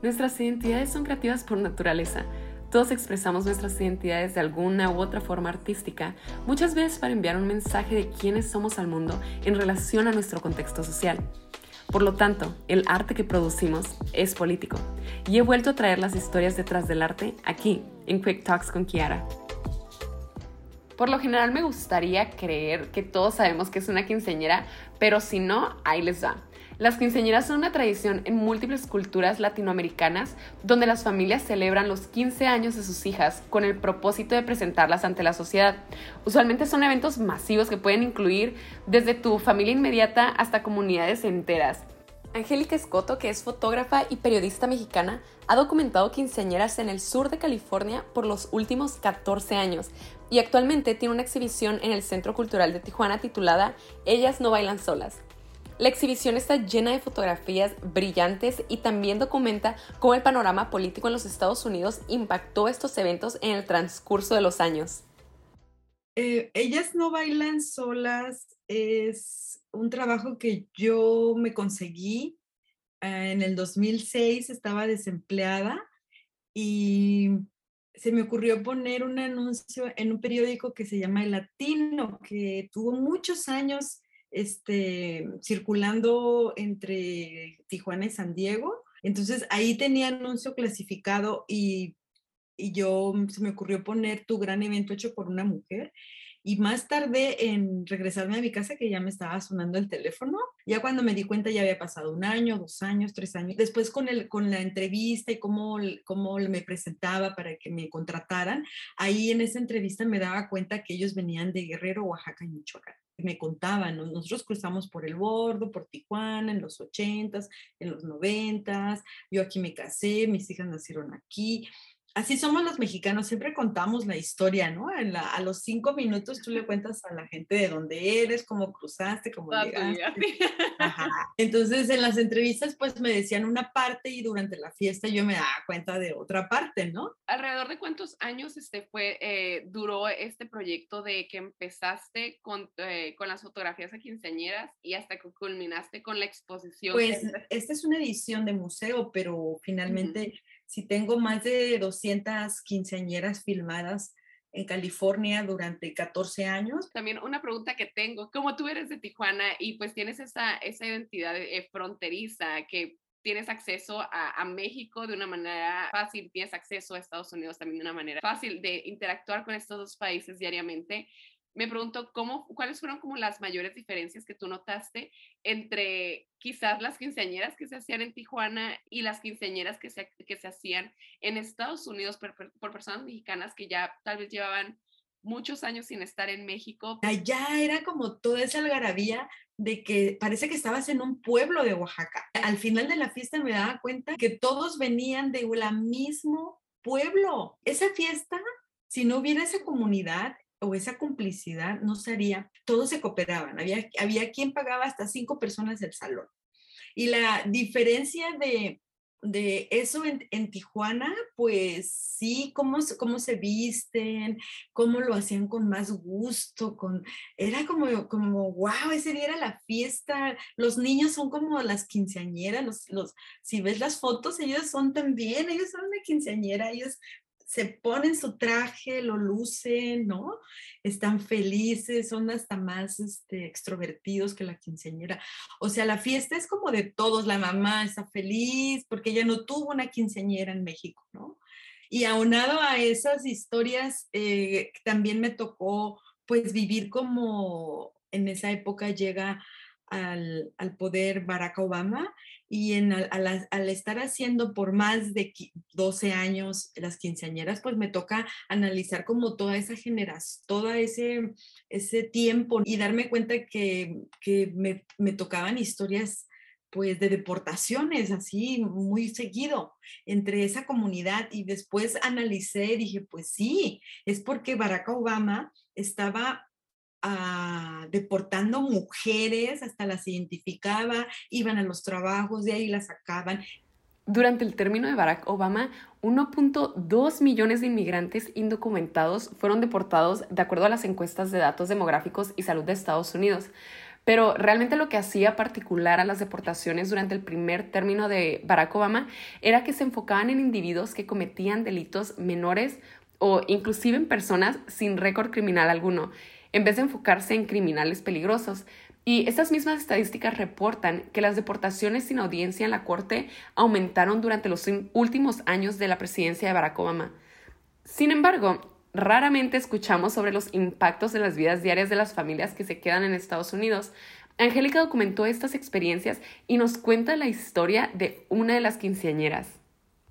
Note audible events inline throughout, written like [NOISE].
Nuestras identidades son creativas por naturaleza. Todos expresamos nuestras identidades de alguna u otra forma artística, muchas veces para enviar un mensaje de quiénes somos al mundo en relación a nuestro contexto social. Por lo tanto, el arte que producimos es político. Y he vuelto a traer las historias detrás del arte aquí, en Quick Talks con Kiara. Por lo general me gustaría creer que todos sabemos que es una quinceañera, pero si no, ahí les va. Las quinceañeras son una tradición en múltiples culturas latinoamericanas donde las familias celebran los 15 años de sus hijas con el propósito de presentarlas ante la sociedad. Usualmente son eventos masivos que pueden incluir desde tu familia inmediata hasta comunidades enteras. Angélica Escoto, que es fotógrafa y periodista mexicana, ha documentado quinceañeras en el sur de California por los últimos 14 años y actualmente tiene una exhibición en el Centro Cultural de Tijuana titulada Ellas no bailan solas. La exhibición está llena de fotografías brillantes y también documenta cómo el panorama político en los Estados Unidos impactó estos eventos en el transcurso de los años. Eh, ellas no bailan solas es un trabajo que yo me conseguí eh, en el 2006, estaba desempleada y se me ocurrió poner un anuncio en un periódico que se llama El Latino, que tuvo muchos años este, circulando entre Tijuana y San Diego. Entonces ahí tenía anuncio clasificado y, y yo se me ocurrió poner tu gran evento hecho por una mujer. Y más tarde en regresarme a mi casa, que ya me estaba sonando el teléfono, ya cuando me di cuenta ya había pasado un año, dos años, tres años. Después con, el, con la entrevista y cómo, cómo me presentaba para que me contrataran, ahí en esa entrevista me daba cuenta que ellos venían de Guerrero, Oaxaca y Michoacán. Me contaban, nosotros cruzamos por el bordo, por Tijuana, en los ochentas, en los noventas, yo aquí me casé, mis hijas nacieron aquí, así somos los mexicanos, siempre contamos la historia, ¿no? a los cinco minutos tú le cuentas a la gente de dónde eres, cómo cruzaste, cómo llegaste. [LAUGHS] Entonces, en las entrevistas, pues me decían una parte y durante la fiesta yo me daba cuenta de otra parte, ¿no? ¿Alrededor de cuántos años este fue, eh, duró este proyecto de que empezaste con, eh, con las fotografías a quinceañeras y hasta que culminaste con la exposición? Pues, esta es una edición de museo, pero finalmente si tengo más de 200 quinceañeras filmadas en California durante 14 años. También una pregunta que tengo, como tú eres de Tijuana y pues tienes esa, esa identidad eh, fronteriza que tienes acceso a, a, México de una manera fácil, tienes acceso a Estados Unidos también de una manera fácil de interactuar con estos dos países diariamente me pregunto cómo, cuáles fueron como las mayores diferencias que tú notaste entre quizás las quinceañeras que se hacían en Tijuana y las quinceañeras que se, que se hacían en Estados Unidos por, personas mexicanas que ya tal vez llevaban muchos años sin estar en México. Allá era como toda esa algarabía de que parece que estabas en un pueblo de Oaxaca. Al final de la fiesta me daba cuenta que todos venían de el mismo pueblo. Esa fiesta, si no hubiera esa comunidad, o esa complicidad no sería, todos se cooperaban, había, había quien pagaba hasta cinco personas del salón. Y la diferencia de, de eso en, en, Tijuana, pues sí, cómo, cómo se visten, cómo lo hacían con más gusto, con, era como, como, wow, ese día era la fiesta, los niños son como las quinceañeras, los, los, si ves las fotos, ellos son también, ellos son una quinceañera, ellos se ponen su traje, lo lucen, ¿no? Están felices, son hasta más este, extrovertidos que la quinceañera. O sea, la fiesta es como de todos, la mamá está feliz porque ella no tuvo una quinceañera en México, ¿no? Y aunado a esas historias, eh, también me tocó pues vivir como en esa época llega al, al poder Barack Obama y en, al, estar haciendo por más de 12 años las quinceañeras, pues me toca analizar como toda esa generación, todo ese, ese tiempo y darme cuenta que, que me, me tocaban historias pues de deportaciones, así muy seguido entre esa comunidad y después analicé, dije, pues sí, es porque Barack Obama estaba deportando mujeres, hasta las identificaba, iban a los trabajos, de ahí las sacaban. Durante el término de Barack Obama, 1.2 millones de inmigrantes indocumentados fueron deportados de acuerdo a las encuestas de datos demográficos y salud de Estados Unidos. Pero realmente lo que hacía particular a las deportaciones durante el primer término de Barack Obama era que se enfocaban en individuos que cometían delitos menores o inclusive en personas sin récord criminal alguno, en vez de enfocarse en criminales peligrosos. Y estas mismas estadísticas reportan que las deportaciones sin audiencia en la Corte aumentaron durante los últimos años de la presidencia de Barack Obama. Sin embargo, raramente escuchamos sobre los impactos de las vidas diarias de las familias que se quedan en Estados Unidos. Angélica documentó estas experiencias y nos cuenta la historia de una de las quinceañeras.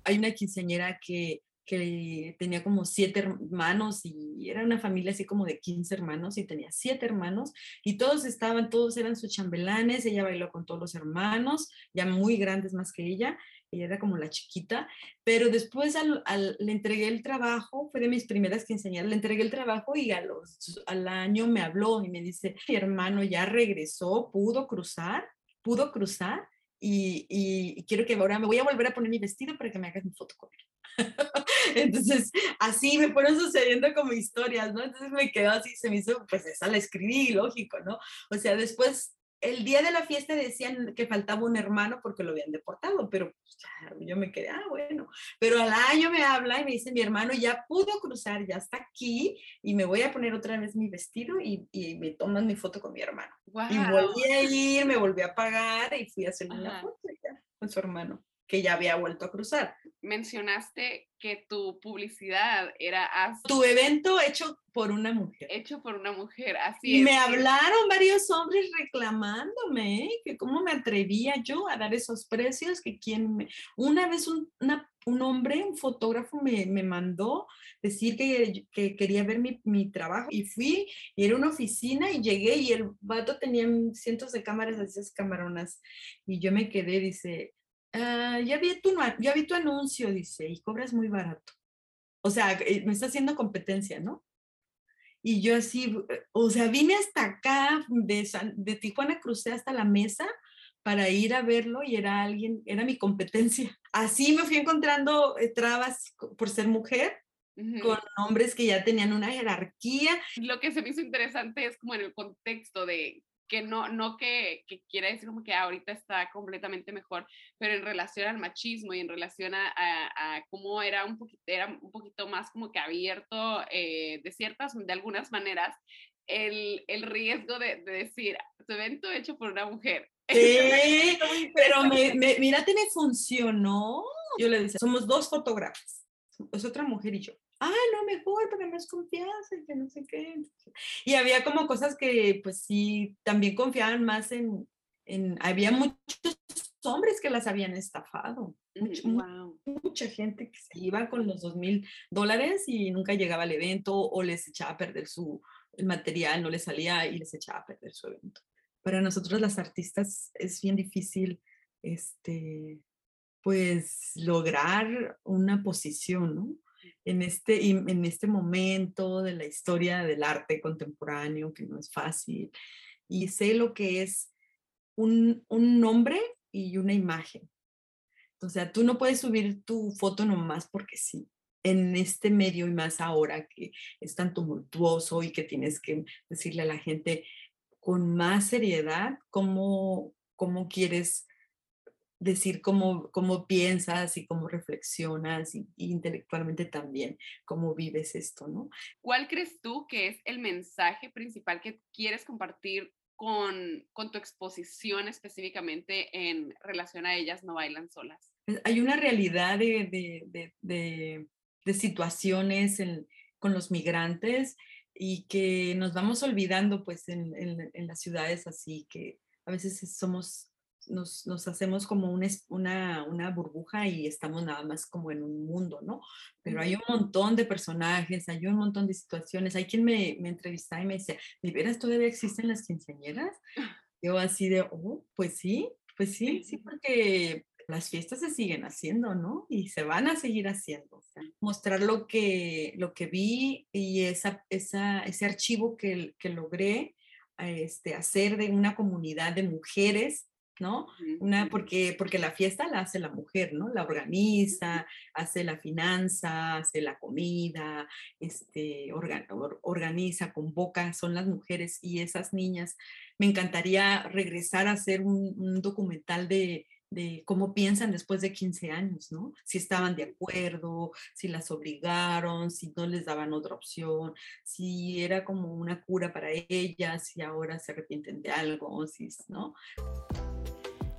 Hay una quinceañera que que tenía como siete hermanos y era una familia así como de 15 hermanos y tenía siete hermanos y todos estaban, todos eran sus chambelanes, ella bailó con todos los hermanos, ya muy grandes más que ella, ella era como la chiquita, pero después al, le entregué el trabajo, fue de mis primeras que enseñar, le entregué el trabajo y a los, al año me habló y me dice, mi hermano ya regresó, pudo cruzar, pudo cruzar y, y, quiero que ahora me voy a volver a poner mi vestido para que me hagas mi foto con él. [LAUGHS] [LAUGHS] Entonces, así me fueron sucediendo como historias, ¿no? Entonces me quedó así, se me hizo, pues esa la escribí, lógico, ¿no? O sea, después, el día de la fiesta decían que faltaba un hermano porque lo habían deportado, pero pues, yo me quedé, ah, bueno. Pero al año me habla y me dice, mi hermano ya pudo cruzar, ya está aquí y me voy a poner otra vez mi vestido y, y me toman mi foto con mi hermano. Y volví a ir, me volví a pagar y fui a hacer una foto con su hermano que ya había vuelto a cruzar. Mencionaste que tu publicidad era Tu evento hecho por una mujer. Hecho por una mujer, así y me hablaron varios hombres reclamándome, ¿eh? que cómo me atrevía yo a dar esos precios, que quien me... Una vez un, un hombre, un fotógrafo, me, me mandó decir que, que quería ver mi, mi, trabajo y fui y era una oficina y llegué y el vato tenía cientos de cámaras, esas camaronas y yo me quedé, dice, Ah, ya, vi tu, ya vi tu anuncio, dice, y cobras muy barato. O sea, eh, me está haciendo competencia, ¿no? Y yo así, eh, o sea, vine hasta acá, de, de Tijuana crucé hasta la mesa para ir a verlo y era alguien, era mi competencia. [LAUGHS] Así me fui encontrando eh, trabas por ser mujer, con hombres que ya tenían una jerarquía. Lo que se me hizo interesante es como en el contexto de que no, no que, que, quiera decir como que ahorita está completamente mejor, pero en relación al machismo y en relación a, a, cómo era un, poquito, era un poquito más como que abierto eh, de ciertas, de algunas maneras, el, el riesgo de, de, decir, tu evento hecho por una mujer. [LAUGHS] Sí, pero me, me, mírate, me funcionó. Yo le decía, somos dos fotógrafos, es otra mujer y yo ah, no, mejor, para más confianza y que no sé qué. Y había como cosas que, pues sí, también confiaban más en, en había muchos hombres que las habían estafado. Mucha gente que se iba con los dos mil dólares y nunca llegaba al evento o les echaba a perder su el material, no les salía y les echaba a perder su evento. Para nosotros las artistas es bien difícil este pues lograr una posición, ¿no? En este, en este momento de la historia del arte contemporáneo, que no es fácil, y sé lo que es un, un nombre y una imagen. O sea, tú no puedes subir tu foto nomás porque sí. En este medio y más ahora que es tan tumultuoso y que tienes que decirle a la gente con más seriedad cómo, cómo quieres decir cómo, cómo piensas y cómo reflexionas y, intelectualmente también cómo vives esto, ¿no? ¿Cuál crees tú que es el mensaje principal que quieres compartir con, con tu exposición específicamente en relación a ellas no bailan solas? Pues, hay una realidad de, de, de, de situaciones con los migrantes y que nos vamos olvidando pues en, en, en las ciudades así que a veces somos nos, nos hacemos como un, una, una, burbuja y estamos nada más como en un mundo, ¿no? Pero hay un montón de personajes, hay un montón de situaciones. Hay quien me, me entrevistaba y me decía, ¿de veras todavía existen las quinceañeras? [LAUGHS] Yo así de, oh, pues sí, pues sí, sí, porque las fiestas se siguen haciendo, ¿no? Y se van a seguir haciendo. mostrar lo que, lo que vi y esa, esa, ese archivo que, que logré este, hacer de una comunidad de mujeres ¿no? Una, porque, porque la fiesta la hace la mujer, ¿no? La organiza, hace la finanza, hace la comida, este, organiza, convoca, son las mujeres y esas niñas. Me encantaría regresar a hacer un documental de, de cómo piensan después de 15 años, ¿no? Si estaban de acuerdo, si las obligaron, si no les daban otra opción, si era como una cura para ellas, si ahora se arrepienten de algo, si, ¿no?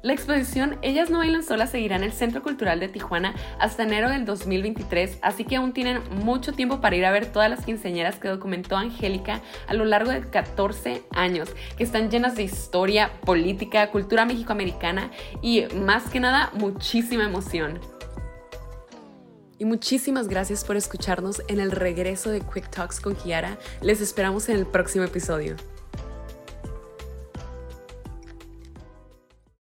La exposición Ellas no bailan solas seguirá en el Centro Cultural de Tijuana hasta enero del 2023, así que aún tienen mucho tiempo para ir a ver todas las quinceañeras que documentó Angélica a lo largo de 14 años, que están llenas de historia, política, cultura mexicoamericana y más que nada muchísima emoción. Y muchísimas gracias por escucharnos en el regreso de Quick Talks con Kiara. Les esperamos en el próximo episodio.